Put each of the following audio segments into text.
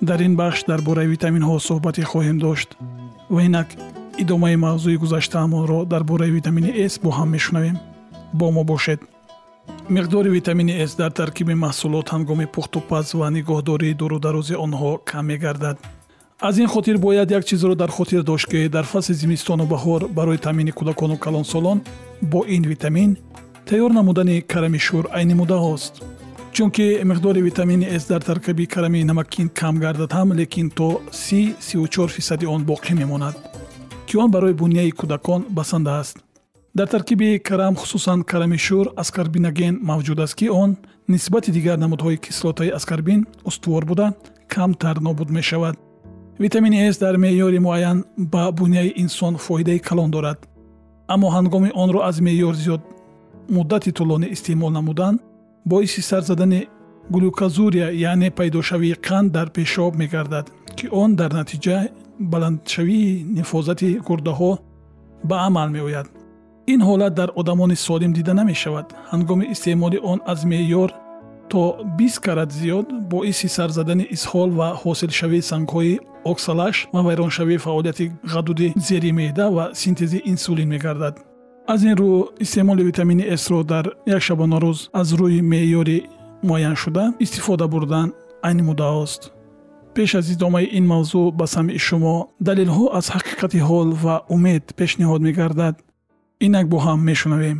дар ин бахш дар бораи витаминҳо суҳбате хоҳем дошт. Ва инак идомаи мавзӯи гузаштаамонро дар бораи витамини с бо ҳам мешунавем. Бо мо бошед. Миқдори витамини с дар таркиби маҳсулот ҳангоми пухтупаз ва нигоҳдории дурударози онҳо кам мегардад. Аз ин хотир бояд як чизро дар хотир дошт ки дар фасли зимистону баҳор барои таъмини кӯдакону калонсолон бо ин витамин тайёр намудани карами шӯр айни муддаҳост чунки миқдори витамини с дар таркиби карами намакин кам гардад ҳам лекин то 34 фисади он боқӣ мемонад. Ки он барои буняи кӯдакон басанда аст. Дар таркиби карам хусусан карами шӯр аскарбиноген мавҷуд аст ки он нисбати дигар намудҳои кислотаи аскарбин устувор буда камтар нобуд мешавад. Витамини с дар меъёри муайян ба буняи инсон фоидаи калон дорад. Аммо ҳангоми онро аз меъёр зиёд муддати тӯлонӣ истеъмол намуданд боиси сар задани глюказурия яъне пайдошавии қанд дар пешоб мегардад ки он дар натиҷа баландшавии нифозати гурдаҳо ба амал меояд. Ин ҳолат дар одамони солим дида намешавад. Ҳангоми истеъмоли он аз меъёр то бист карат зиёд боиси сар задани изҳол ва ҳосилшавии сангҳои оксалаш ва вайроншавии фаъолияти ғадуди зери меъда ва синтези инсулин мегардад аз ин рӯ истеъмоли витамини сро дар як шабонарӯз аз рӯи меъёри муайяншуда истифода бурдан айни муддаҳост пеш аз идомаи ин мавзӯъ ба самъи шумо далелҳо аз ҳақиқати ҳол ва умед пешниҳод мегардад. Инак бо ҳам мешунавем.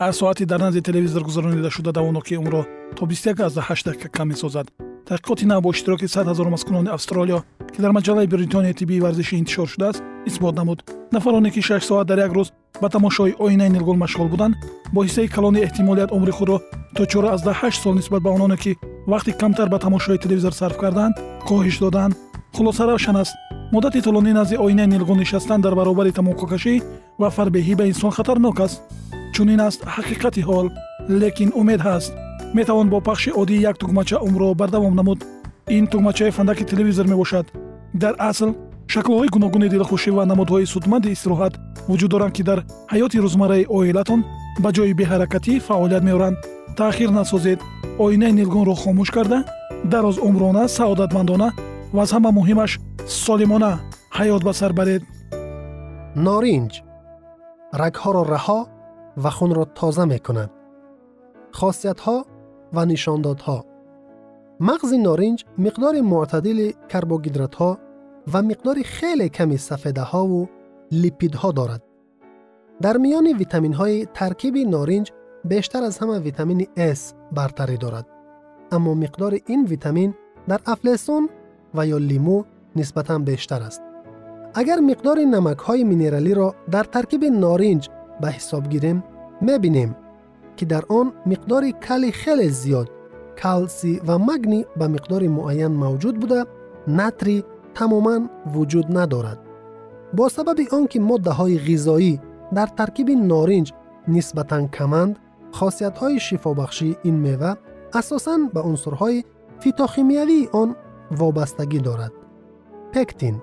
Ҳар соати дар назди телевизор гузаронида шуда давоноки умро то 28 дақиқа кам месозад таҳқиқоти нав бо иштироки 100 ҳазор маскунони австралиё ки дар маҷаллаи бритонияи тиббии варзишӣ интишор шудааст исбот намуд. Нафароне ки 6 соат дар як рӯз ба тамошои оинаи нилгул машғул буданд бо ҳиссаи калони эҳтимолият умри худро то 48 сол нисбат ба ононе ки вақти камтар ба тамошои телевизор сарф карданд коҳиш доданд. Хулоса равшан аст. Муддати тӯлонӣ назди оинаи нилгул нишастан дар баробари тамококашӣ ва фарбеҳӣ ба инсон хатарнок аст. Чунин аст ҳақиқати ҳол лекин умед ҳаст метавон бо пахши оддии як тугмача умрро бардавом намуд. Ин тугмачаи фандаки телевизор мебошад. Дар асл шаклҳои гуногуни дилхушӣ ва намудҳои судманди истироҳат вуҷуд доранд ки дар ҳаёти рӯзмарраи оилатон ба ҷои беҳаракатӣ фаъолият меоранд. Таъхир насозед оинаи нилгунро хомӯш карда дароз умрона саодатмандона ва аз ҳама муҳимаш солимона ҳаёт ба сар баред. Норинҷ. Рагҳоро раҳо ва хунро тоза мекунад. Хосиятҳо و نشاندادها مغز نارنج مقدار معتدل کربوهیدرات ها و مقدار خیلی کمی سفیده ها و لیپید ها دارد. در میان ویتامین های ترکیب نارنج بیشتر از همه ویتامین S برتری دارد. اما مقدار این ویتامین در افلسون و یا لیمو نسبتا بیشتر است. اگر مقدار نمک های مینرالی را در ترکیب نارنج به حساب گیریم، می‌بینیم که در آن مقدار کلی خیلی زیاد کلسی و مگنی به مقدار معین موجود بوده نتری تماما وجود ندارد. با سبب آنکه ماده های غذایی در ترکیب نارنج نسبتا کمند خاصیت های شفابخشی این میوه اساسا به عنصرهای فیتاخیمیوی آن وابستگی دارد. پکتین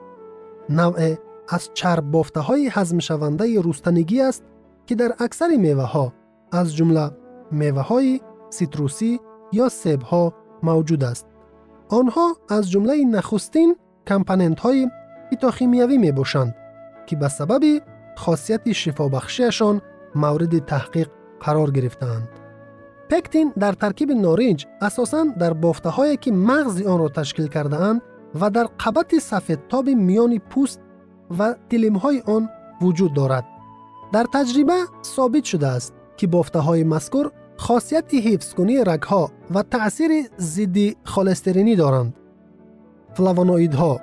نوع از چرب بافته های هضم شونده رستنگی است که در اکثر میوه ها از جمله میوه های سیتروسی یا سیب ها موجود است. آنها از جمله نخستین کمپننت های فیتوشیمیایی می باشند که به سبب خاصیت شفابخشیشان مورد تحقیق قرار گرفتند. پکتین در ترکیب نارنج اساساً در بافته هایی که مغز آن را تشکیل کرده اند و در قبط سفیدتاب میان پوست و تلیم های آن وجود دارد. در تجربه ثابت شده است که بافته های مذکور خاصیت حفظ کنی رگها و تأثیر ضد خالسترینی دارند. فلاوانوئیدها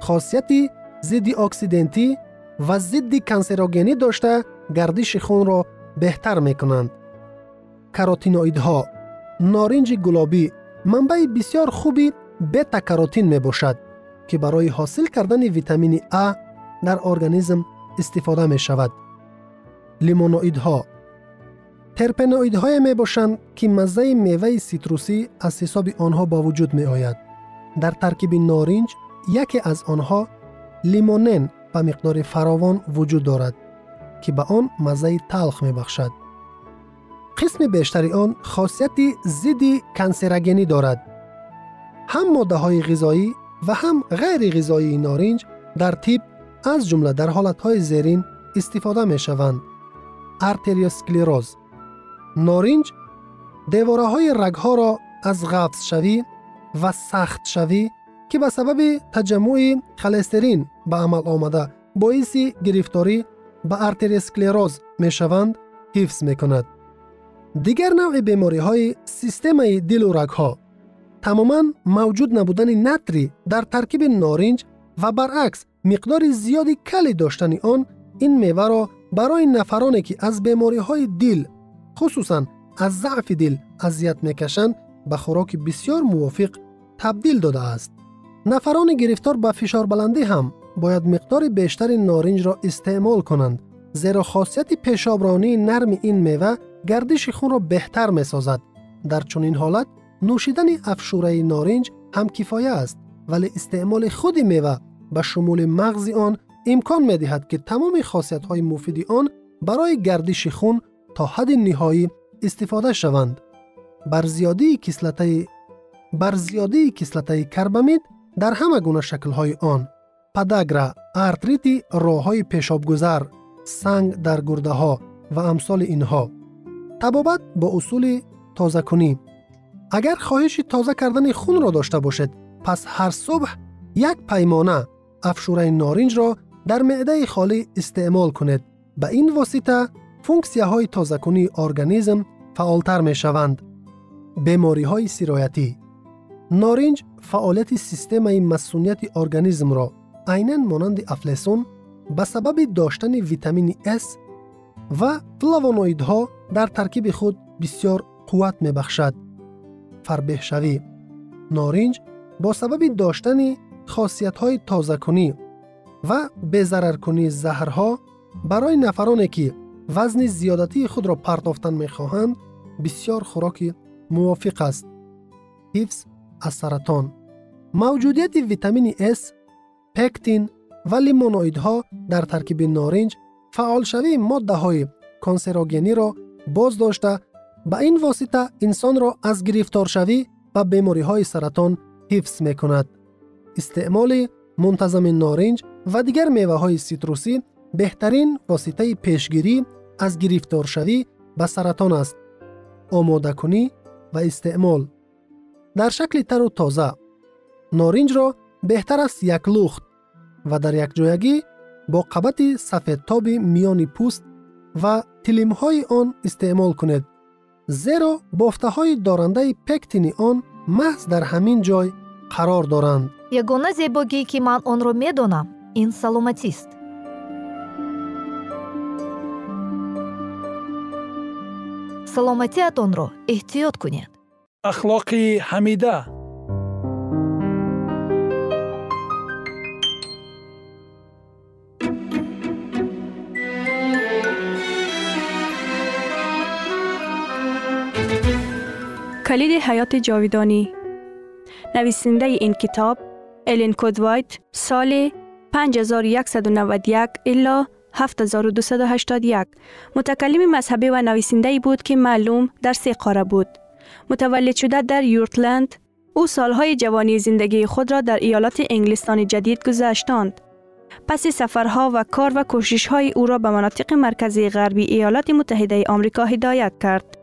خاصیت ضد اکسیدنتی و ضد کنسروگنی داشته گردش خون را بهتر می کنند. ها نارنج گلابی منبع بسیار خوبی بتا کاروتین می باشد که برای حاصل کردن ویتامین A در ارگانیسم استفاده می شود. لیمونوئیدها терпеноидҳое мебошанд ки маззаи меваи ситрусӣ аз ҳисоби онҳо ба вуҷуд меояд. Дар таркиби норинҷ яке аз онҳо лимонен ба миқдори фаровон вуҷуд дорад ки ба он маззаи талх мебахшад. Қисми бештари он хосияти зидди кансерогенӣ дорад. Ҳам моддаҳои ғизоӣ ва ҳам ғайри ғизоии норинҷ дар тиб аз ҷумла дар ҳолатҳои зерин истифода мешаванд. Артериосклероз норинҷ девораҳои рагҳоро аз ғафзшавӣ ва сахтшавӣ ки ба сабаби таҷаммӯи холестерин ба амал омада боиси гирифторӣ ба артериосклероз мешаванд ҳифз мекунад. Дигар навъи бемориҳои системаи дилу рагҳо тамоман мавҷуд набудани натри дар таркиби норинҷ ва баръакс миқдори зиёди калӣ доштани он ин меваро барои нафароне ки аз бемориҳои дил хусусан аз заъфи дил азият мекашанд ба хӯроки бисьёр мувофиқ табдил додааст нафарони гирифтор ба фишорбаландӣ ҳам бояд миқдори бештари норинҷро истеъмол кунанд зеро хосияти пешобронии нарми ин мева гардиши хунро беҳтар месозад дар чунин ҳолат нӯшидани афшураи норинҷ ҳам кифоя аст вале истеъмоли худи мева ба шумули мағзи он имкон медиҳад ки тамоми хосиятҳои муфиди он барои гардиши хун تا حد نهایی استفاده شوند. بر زیادی کسلته بر زیادی کسلته کربامید در همه گونه شکل‌های آن پداگرا، راه های پیشابگذر، سنگ در گرده ها و امثال اینها تبابت با اصول تازه کنی اگر خواهش تازه کردن خون را داشته باشد پس هر صبح یک پیمانه افشوره نارنج را در معده خالی استعمال کنید به این واسطه функсияҳои тозакунии организм фаъолтар мешаванд бемориҳои сироятӣ. Норинҷ фаъолияти системаи масунияти организмро айнан монанди афлесун ба сабаби доштани витамини с ва флавоноидҳо дар таркиби худ бисьёр қувват мебахшад. Фарбеҳшавӣ. Норинҷ бо сабаби доштани хосиятҳои тозакунӣ ва безараркунии заҳрҳо барои нафароне ки وزن زیادتی خود را پرداختن می‌خواهند بسیار خوراک موافق است حفظ از سرطان موجودیت ویتامین S پکتین و لیمونویدها در ترکیب نارنج فعال شوی ماده های کانسراغینی را باز داشته به این واسطه انسان را از گرفتار شوی و بیماری های سرطان حفظ می کند. استعمال منتظم نارنج و دیگر میوه های سیتروسی بهترین واسطه پیشگیری аз гирифторшавӣ ба саратон аст. омодакунӣ ва истеъмол. Дар шакли тару тоза норинҷро беҳтар аст як лухт ва дар якҷоягӣ бо қабати сафедтоби миёни пӯст ва тилимҳои он истеъмол кунед зеро бофтаҳои дорандаи пектини он маҳз дар ҳамин ҷой қарор доранд. Ягона зебогӣ ки ман онро медонам ин саломатист саломатиатонро эҳтиёт кунед ахлоқи ҳамида کلید حیات جاویدانی نویسنده این کتاب الین کودوایت سال 5191 الا 7281 متکلم مذهبی و نویسنده بود که معلوم در سه قاره بود. متولد شده در یورتلند، او سالهای جوانی زندگی خود را در ایالات انگلستان جدید گذشتاند. پس سفرها و کار و کوشش های او را به مناطق مرکزی غربی ایالات متحده آمریکا هدایت کرد.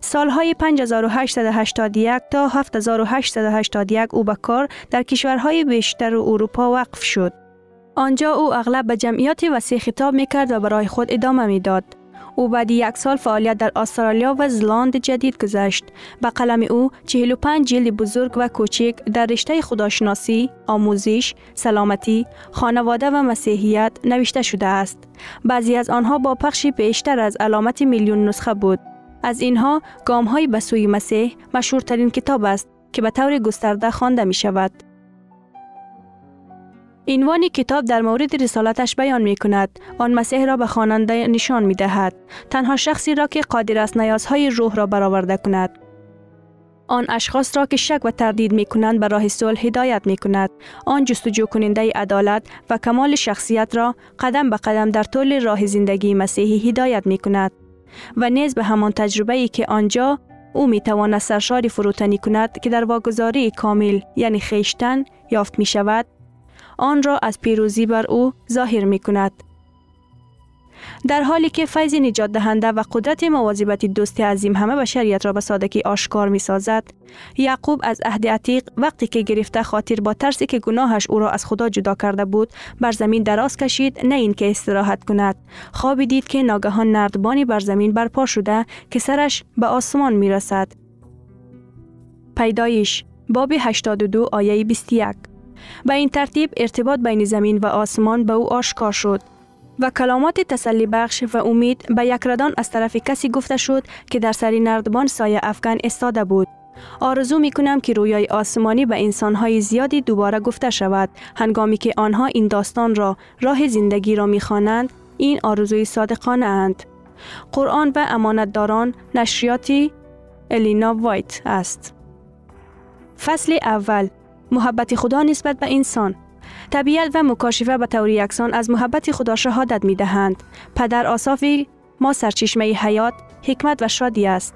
سالهای 5881 تا 7881 او به کار در کشورهای بیشتر اروپا وقف شد. آنجا او اغلب به جمعیت وسیع خطاب می کرد و برای خود ادامه می داد. او بعد یک سال فعالیت در استرالیا و زلاند جدید گذشت. به قلم او 45 جلد بزرگ و کوچک در رشته خداشناسی، آموزش، سلامتی، خانواده و مسیحیت نوشته شده است. بعضی از آنها با پخشی بیشتر از علامت میلیون نسخه بود. از اینها گام های به سوی مسیح مشهورترین کتاب است که به طور گسترده خوانده می شود. عنوان کتاب در مورد رسالتش بیان می کند. آن مسیح را به خواننده نشان می دهد. تنها شخصی را که قادر است نیازهای روح را برآورده کند. آن اشخاص را که شک و تردید می کنند به راه صلح هدایت می کند. آن جستجو کننده عدالت و کمال شخصیت را قدم به قدم در طول راه زندگی مسیحی هدایت می کند. و نیز به همان تجربه ای که آنجا او می تواند سرشاری فروتنی کند که در واگذاری کامل یعنی خیشتن یافت می شود آن را از پیروزی بر او ظاهر می کند. در حالی که فیض نجات دهنده و قدرت مواظبت دوست عظیم همه بشریت را به سادگی آشکار می سازد یعقوب از عهد عتیق وقتی که گرفته خاطر با ترسی که گناهش او را از خدا جدا کرده بود بر زمین دراز کشید نه اینکه استراحت کند. خوابی دید که ناگهان نردبانی بر زمین برپا شده که سرش به آسمان می رسد پیدایش باب 82 آیه 21 به این ترتیب ارتباط بین زمین و آسمان به او آشکار شد و کلامات تسلی بخش و امید به یک ردان از طرف کسی گفته شد که در سری نردبان سایه افغان استاده بود. آرزو می کنم که رویای آسمانی به انسانهای زیادی دوباره گفته شود هنگامی که آنها این داستان را راه زندگی را می خوانند این آرزوی صادقانه اند. قرآن و امانتداران نشریاتی الینا وایت است. فصل اول محبت خدا نسبت به انسان طبیعت و مکاشفه به طور یکسان از محبت خدا شهادت می دهند. پدر آصافی ما سرچشمه حیات، حکمت و شادی است.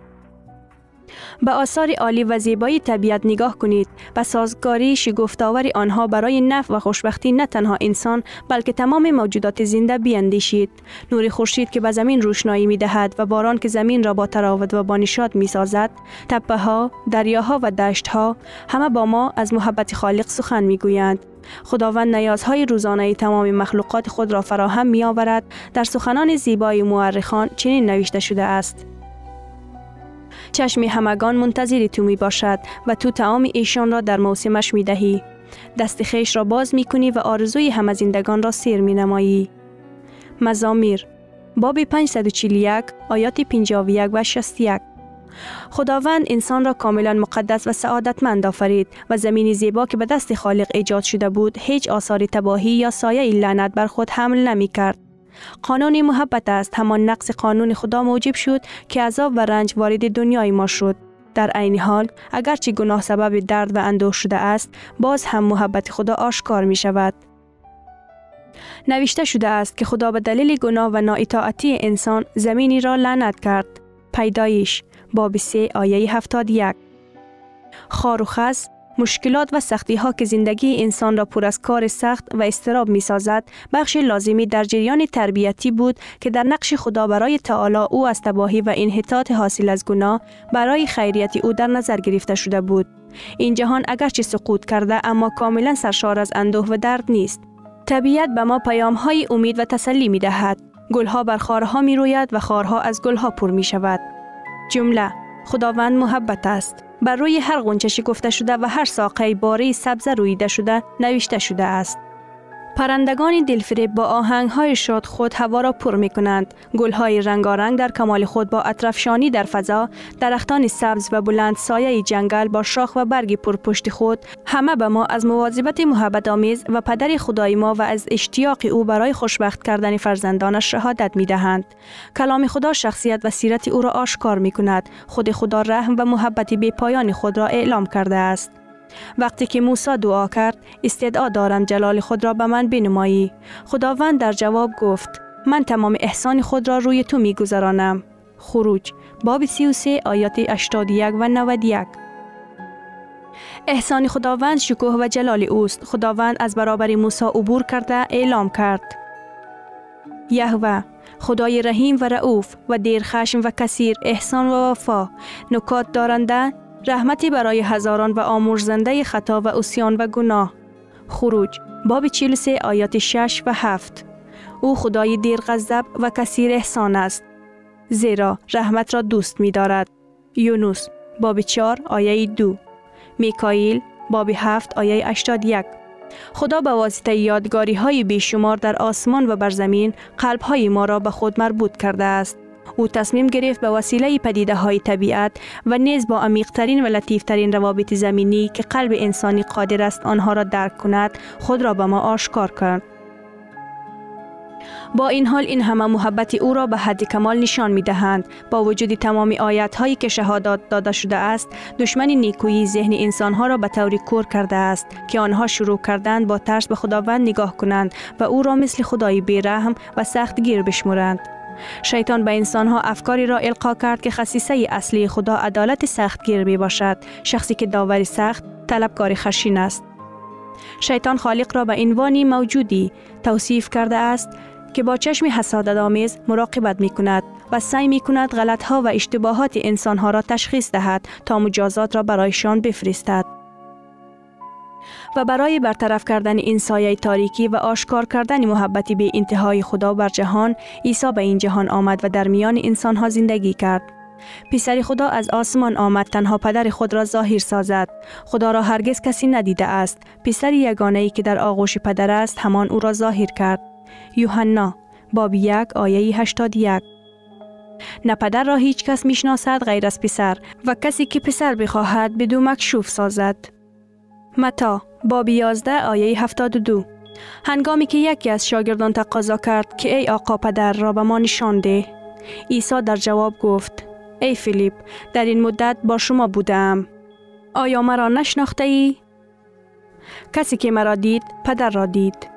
به آثار عالی و زیبایی طبیعت نگاه کنید و سازگاری شگفتآور آنها برای نفع و خوشبختی نه تنها انسان بلکه تمام موجودات زنده بیاندیشید. نور خورشید که به زمین روشنایی می دهد و باران که زمین را با تراوت و با نشاط می سازد تپه ها دریاها و دشت ها همه با ما از محبت خالق سخن می گویند خداوند نیازهای روزانه تمام مخلوقات خود را فراهم می آورد در سخنان زیبای مورخان چنین نوشته شده است چشم همگان منتظر تو می باشد و تو تعام ایشان را در موسمش می دهی. دست خیش را باز می کنی و آرزوی همه زندگان را سیر می نمایی. مزامیر باب 541 آیات 51 و 61 خداوند انسان را کاملا مقدس و سعادتمند آفرید و زمین زیبا که به دست خالق ایجاد شده بود هیچ آثار تباهی یا سایه لعنت بر خود حمل نمی کرد. قانون محبت است. همان نقص قانون خدا موجب شد که عذاب و رنج وارد دنیای ما شد. در عین حال اگرچه گناه سبب درد و اندوه شده است باز هم محبت خدا آشکار می شود. نوشته شده است که خدا به دلیل گناه و نااطاعتی انسان زمینی را لعنت کرد. پیدایش باب 3 آیه 71 خار و خس مشکلات و سختی ها که زندگی انسان را پر از کار سخت و استراب می سازد بخش لازمی در جریان تربیتی بود که در نقش خدا برای تعالی او از تباهی و انحطاط حاصل از گناه برای خیریت او در نظر گرفته شده بود. این جهان اگرچه سقوط کرده اما کاملا سرشار از اندوه و درد نیست. طبیعت به ما پیام های امید و تسلی می دهد گلها بر خارها می روید و خارها از گلها پر می شود جمله خداوند محبت است. بر روی هر غنچه گفته شده و هر ساقه باری سبز رویده شده نوشته شده است. پرندگان دلفریب با آهنگ های شاد خود هوا را پر می کنند. گل های رنگارنگ در کمال خود با اطرفشانی در فضا، درختان سبز و بلند سایه جنگل با شاخ و برگ پرپشت خود همه به ما از مواظبت محبت آمیز و پدر خدای ما و از اشتیاق او برای خوشبخت کردن فرزندانش شهادت می دهند. کلام خدا شخصیت و سیرت او را آشکار می کند. خود خدا رحم و محبت بی پایان خود را اعلام کرده است. وقتی که موسی دعا کرد استدعا دارم جلال خود را به من بنمایی. خداوند در جواب گفت من تمام احسان خود را روی تو می گذرانم خروج باب 33 آیات 81 و 91 احسان خداوند شکوه و جلال اوست. خداوند از برابر موسی عبور کرده اعلام کرد. یهوه خدای رحیم و رعوف و دیر خشم و کثیر احسان و وفا. نکات دارنده رحمتی برای هزاران و آمرزنده خطا و اسیان و گناه. خروج باب 43 آیات 6 و 7 او خدای دیر غضب و کثیر احسان است. زیرا رحمت را دوست می دارد. یونس باب 4 آیه 2 میکائیل باب 7 آیه 81 خدا به واسطه یادگاری های بیشمار در آسمان و بر زمین قلب های ما را به خود مربوط کرده است. او تصمیم گرفت به وسیله پدیده های طبیعت و نیز با عمیقترین و لطیفترین روابط زمینی که قلب انسانی قادر است آنها را درک کند خود را به ما آشکار کرد. با این حال این همه محبت او را به حد کمال نشان می دهند. با وجود تمام آیت هایی که شهادات داده شده است، دشمن نیکویی ذهن انسان ها را به طوری کور کرده است که آنها شروع کردند با ترس به خداوند نگاه کنند و او را مثل خدای بیرحم و سخت گیر بشمرند. شیطان به انسان ها افکاری را القا کرد که خصیصه اصلی خدا عدالت سخت گیر می باشد. شخصی که داوری سخت طلبکار خشین است. شیطان خالق را به عنوان موجودی توصیف کرده است که با چشم حسادت آمیز مراقبت می کند و سعی می کند غلط ها و اشتباهات انسان ها را تشخیص دهد تا مجازات را برایشان بفرستد. و برای برطرف کردن این سایه تاریکی و آشکار کردن محبتی به انتهای خدا بر جهان عیسی به این جهان آمد و در میان انسان ها زندگی کرد. پسر خدا از آسمان آمد تنها پدر خود را ظاهر سازد خدا را هرگز کسی ندیده است پسر یگانه ای که در آغوش پدر است همان او را ظاهر کرد یوحنا باب یک آیه 81 نه پدر را هیچ کس می‌شناسد غیر از پسر و کسی که پسر بخواهد بدو مکشوف سازد. متا باب 11 آیه 72 هنگامی که یکی از شاگردان تقاضا کرد که ای آقا پدر را به ما نشان ده. عیسی در جواب گفت ای فیلیپ در این مدت با شما بودم. آیا مرا نشناخته ای؟ کسی که مرا دید پدر را دید.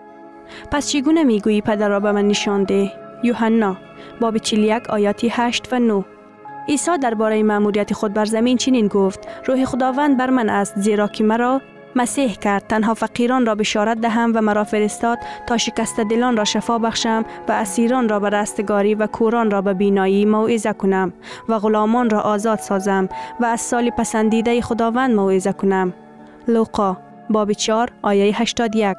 پس چگونه می‌گویی پدر را به من نشان ده؟ یوحنا باب 41 آیاتی 8 و 9 عیسی درباره مأموریت خود بر زمین چنین گفت روح خداوند بر من است زیرا که مرا مسیح کرد. تنها فقیران را بشارت دهم و مرا فرستاد تا شکست دلان را شفا بخشم و اسیران را به رستگاری و کوران را به بینایی موعظه کنم و غلامان را آزاد سازم و از سال پسندیده خداوند موعظه کنم. لوقا باب 4 آیه 81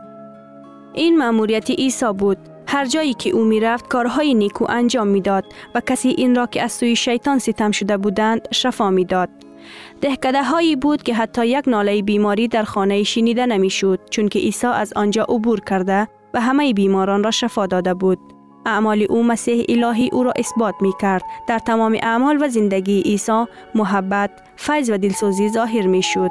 این مأموریت عیسی بود. هر جایی که او می رفت کارهای نیکو انجام می‌داد و کسی این را که از سوی شیطان ستم شده بودند شفا می‌داد. دهکده هایی بود که حتی یک ناله بیماری در خانه شنیده نمی‌شد چون که عیسی از آنجا عبور کرده و همه بیماران را شفا داده بود. اعمال او مسیح الهی او را اثبات می کرد. در تمام اعمال و زندگی عیسی محبت، فیض و دلسوزی ظاهر می شد.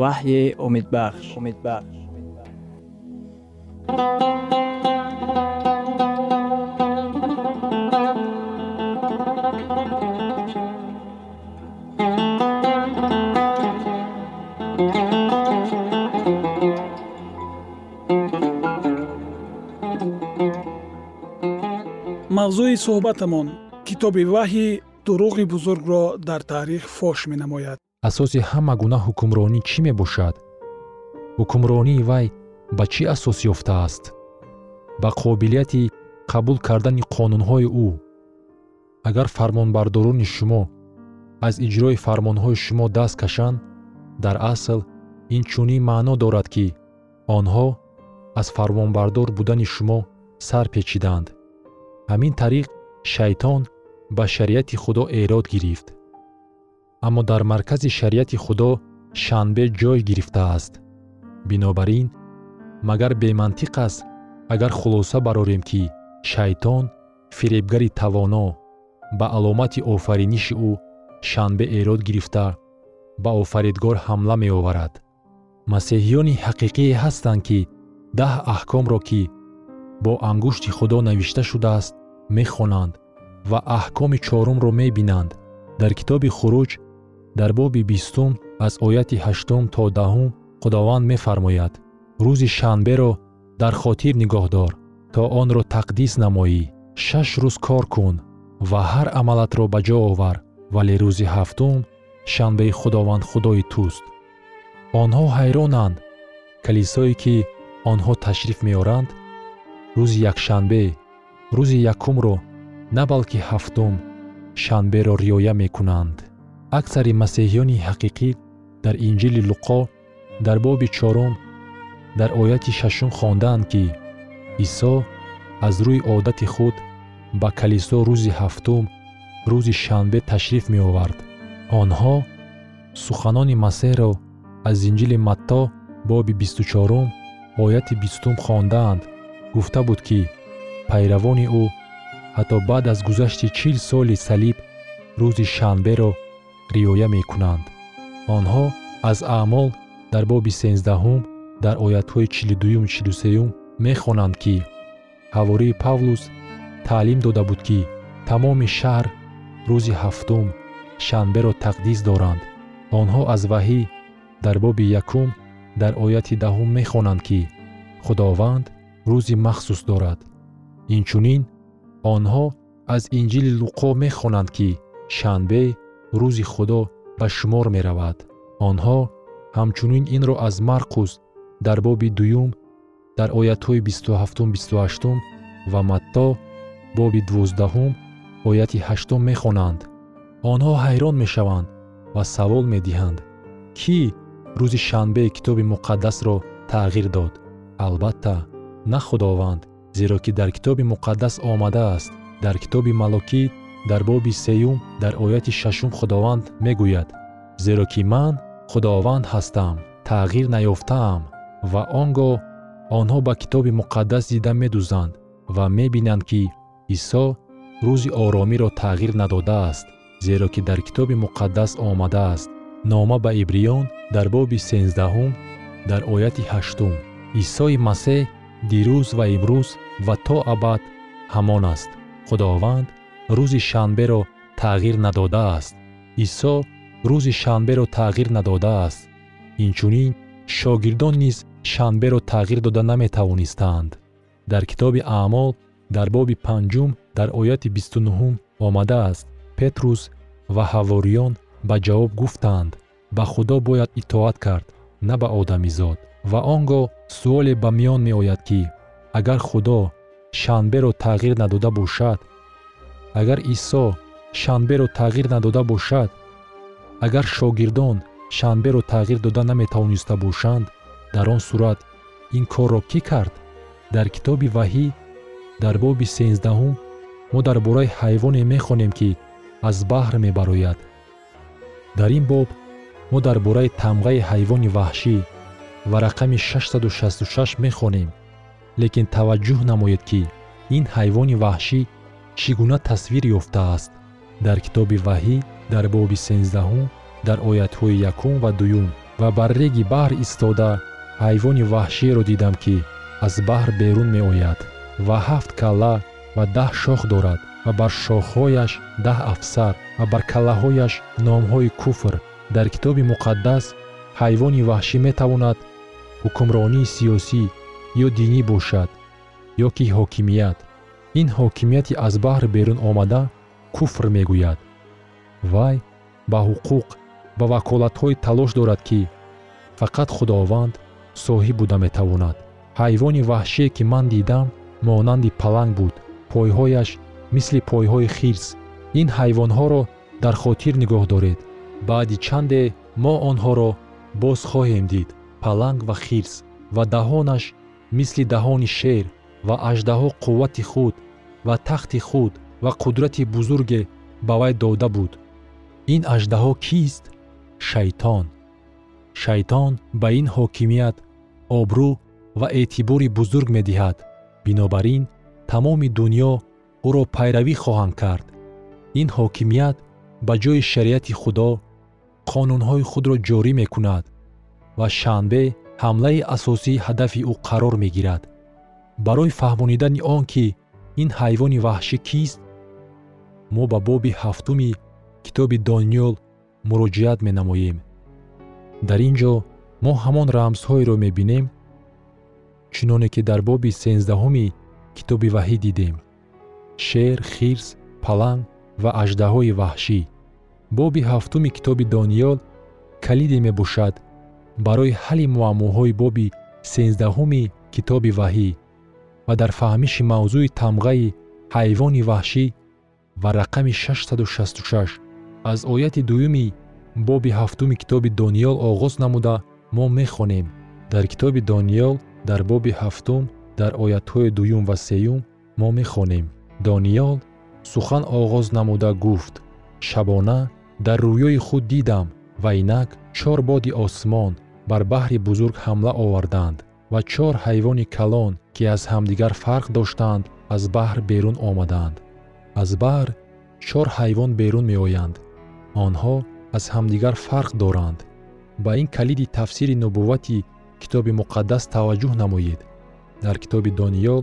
ваҳйи умедбахш умедбахш мавзӯи суҳбатамон китоби ваҳӣ дуруғи бузургро дар таърих фош менамояд асоси ҳама гуна ҳукмронӣ чӣ мебошад? Ҳукмронии вай ба чӣ асос ёфтааст? Ба қобилияти қабул кардани қонунҳои ӯ. Агар фармонбардорони шумо аз иҷрои фармонҳои шумо даст кашанд дар асл инчунин маъно дорад ки онҳо аз фармонбардор будани шумо сар печиданд. Ҳамин тариқ шайтон ба шариати худо эрод гирифт аммо дар маркази шариати худо шанбе ҷой гирифтааст. Бинобар ин магар бемантиқ аст агар хулоса барорем ки шайтон фиребгари тавоно ба аломати офариниши ӯ шанбе эрод гирифта ба офаридгор ҳамла меоварад. Масеҳиёни ҳақиқие ҳастанд ки даҳ аҳкомро ки бо ангушти худо навишта шудааст мехонанд ва аҳкоми чорумро мебинанд. Дар китоби хуруҷ дар боби бистум аз ояти ҳаштум то даҳум худованд мефармояд. Рӯзи шанберо дар хотир нигоҳ дор то онро тақдис намоӣ. Шаш рӯз кор кун ва ҳар амалатро ба ҷо овар вале рӯзи ҳафтум шанбеи худованд худои туст. Онҳо ҳайронанд. Калисое ки онҳо ташриф меоранд рӯзи якшанбе рӯзи якумро на балки ҳафтум шанберо риоя мекунанд аксари масеҳиёни ҳақиқӣ дар инҷили луқо дар боби чорум дар ояти шашум хондаанд ки исо аз рӯи одати худ ба калисо рӯзи ҳафтум рӯзи шанбе ташриф меовард. Онҳо суханони масеҳро аз инҷили матто боби бисту чорум ояти бистум хондаанд. Гуфта буд ки пайравони ӯ ҳатто баъд аз гузашти чил соли салиб рӯзи шанберо риоя мекунанд. Онҳо аз аъмол дар боби сенздаҳум дар оятҳои чилудуюм чилусеюм мехонанд ки ҳавории павлус таълим дода буд ки тамоми шаҳр рӯзи ҳафтум шанберо тақдис доранд. Онҳо аз ваҳӣ дар боби якум дар ояти даҳум мехонанд ки худованд рӯзи махсус дорад. Инчунин онҳо аз инҷили луқо мехонанд ки шанбе рӯзи худо ба шумор меравад. Онҳо ҳамчунин инро аз марқус дар боби дуюм дар оятҳои бисту ҳафтум бисту ҳаштум ва матто боби дувоздаҳум ояти ҳаштум мехонанд. Онҳо ҳайрон мешаванд ва савол медиҳанд. Кӣ рӯзи шанбе китоби муқаддасро тағйир дод? Албатта на худованд зеро ки дар китоби муқаддас омадааст дар китоби малокӣ дар боби сеюм дар ояти шашум худованд мегӯяд зеро ки ман худованд ҳастам тағйир наёфтаам ва он гоҳ онҳо ба китоби муқаддас дида медӯзанд ва мебинанд ки исо рӯзи оромиро тағйир надодааст зеро ки дар китоби муқаддас омадааст. Нома ба ибриён дар боби сенздаҳум дар ояти ҳаштум. Исои масеҳ дирӯз ва имрӯз ва то абад ҳамон аст. Худованд рӯзи шанберо тағйир надодааст. Исо рӯзи шанберо тағйир надодааст. Инчунин шогирдон низ шанберо тағйир дода наметавонистаанд. Дар китоби аъмол дар боби панҷум дар ояти бисту нуҳум омадааст. Петрус ва ҳавориён ба ҷавоб гуфтанд ба худо бояд итоат кард на ба одамизод ва он гоҳ суоле ба миён меояд ки агар худо шанберо тағйир надода бошад агар исо шанберо тағйир надода бошад агар шогирдон шанберо тағйир дода наметавониста бошанд дар он сурат ин корро кӣ кард? Дар китоби ваҳӣ дар боби сенздаҳум мо дар бораи ҳайвоне мехонем ки аз баҳр мебарояд. Дар ин боб мо дар бораи тамғаи ҳайвони ваҳшӣ ва рақами 666 мехонем лекин таваҷҷӯҳ намоед ки ин ҳайвони ваҳшӣ чӣ гуна тасвир ёфтааст? Дар китоби ваҳӣ дар боби сенздаҳум дар оятҳои якум ва дуюм ва бар реги баҳр истода ҳайвони ваҳшиеро дидам ки аз баҳр берун меояд ва ҳафт калла ва даҳ шох дорад ва бар шохҳояш даҳ афсар ва бар каллаҳояш номҳои куфр. Дар китоби муқаддас ҳайвони ваҳшӣ метавонад ҳукмронии сиёсӣ ё динӣ бошад ё ки ҳокимият ин ҳокимияти аз баҳр берун омада куфр мегӯяд. Вай ба ҳуқуқ ба ваколатҳои талош дорад ки фақат худованд соҳиб буда метавонад. Ҳайвони ваҳшие ки ман дидам монанди паланг буд. Пойҳояш мисли пойҳои хирс. Ин ҳайвонҳоро дар хотир нигоҳ доред. Баъди чанде мо онҳоро боз хоҳем дид паланг ва хирс. Ва даҳонаш мисли даҳони шер ва аждаҳо қуввати худ ва тахти худ ва қудрати бузурге ба вай дода буд. Ин аждаҳо кист? Шайтон. Шайтон ба ин ҳокимият обрӯ ва эътибори бузург медиҳад. Бинобар ин тамоми дуньё ӯро пайравӣ хоҳанд кард. Ин ҳокимият ба ҷои шариати худо қонунҳои худро ҷорӣ мекунад ва шанбе ҳамлаи асосии ҳадафи ӯ қарор мегирад барои фаҳмонидани он ки ин ҳайвони ваҳшӣ кист? Мо ба боби ҳафтуми китоби дониёл муроҷиат менамоем. Дар ин ҷо мо ҳамон рамзҳоеро мебинем чуноне ки дар боби сенздаҳуми китоби ваҳӣ дидем. Шер хирс паланг ва аждаҳои ваҳшӣ. Боби ҳафтуми китоби дониёл калиде мебошад барои ҳалли муаммоҳои боби сенздаҳуми китоби ваҳӣ ва дар фаҳмиши мавзӯи тамғаи ҳайвони ваҳшӣ ва рақами 666 аз ояти дуюми боби ҳафтуми китоби дониёл оғоз намуда мо мехонем. Дар китоби дониёл дар боби ҳафтум дар оятҳои дуюм ва сеюм мо мехонем. Дониёл сухан оғоз намуда гуфт. Шабона дар рӯёи худ дидам ва инак чор боди осмон бар баҳри бузург ҳамла оварданд ва чор ҳайвони калон ки аз ҳамдигар фарқ доштанд аз баҳр берун омаданд. аз баҳр чор ҳайвон берун меоянд. онҳо аз ҳамдигар фарқ доранд. ба ин калиди тафсири нубуввати китоби муқаддас таваҷҷӯҳ намоед. дар китоби дониёл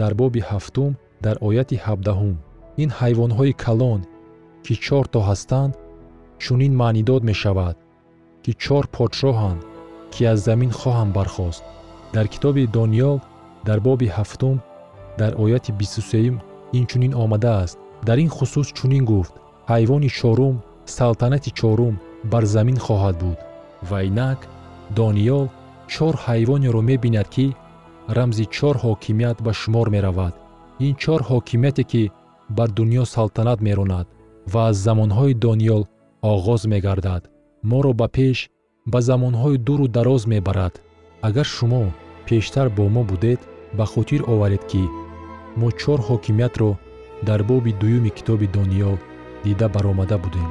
дар боби ҳафтум дар ояти ҳабдаҳум. ин ҳайвонҳои калон ки чорто ҳастанд чунин маънидод мешавад ки чор подшоҳанд ки аз замин хоҳанд бархост дар китоби дониёл дар боби ҳафтум дар ояти бисту сеюм инчунин омадааст. Дар ин хусус чунин гуфт. Ҳайвони чорум салтанати чорум бар замин хоҳад буд. Ва инак дониёл чор ҳайвонеро мебинад ки рамзи чор ҳокимият ба шумор меравад. Ин чор ҳокимияте ки бар дуньё салтанат меронад ва аз замонҳои дониёл оғоз мегардад. Моро ба пеш ба замонҳои дуру дароз мебарад агар шумо пештар бо мо будед ба хотир оваред ки мо чор ҳокимиятро дар боби дуюми китоби дониёл дида баромада будем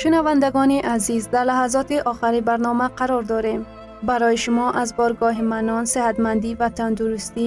шунавандагони азиз дар лаҳазоти охари барнома қарор дорем. Барои шумо аз боргоҳи манон сеҳатмандӣ ва тандурустӣ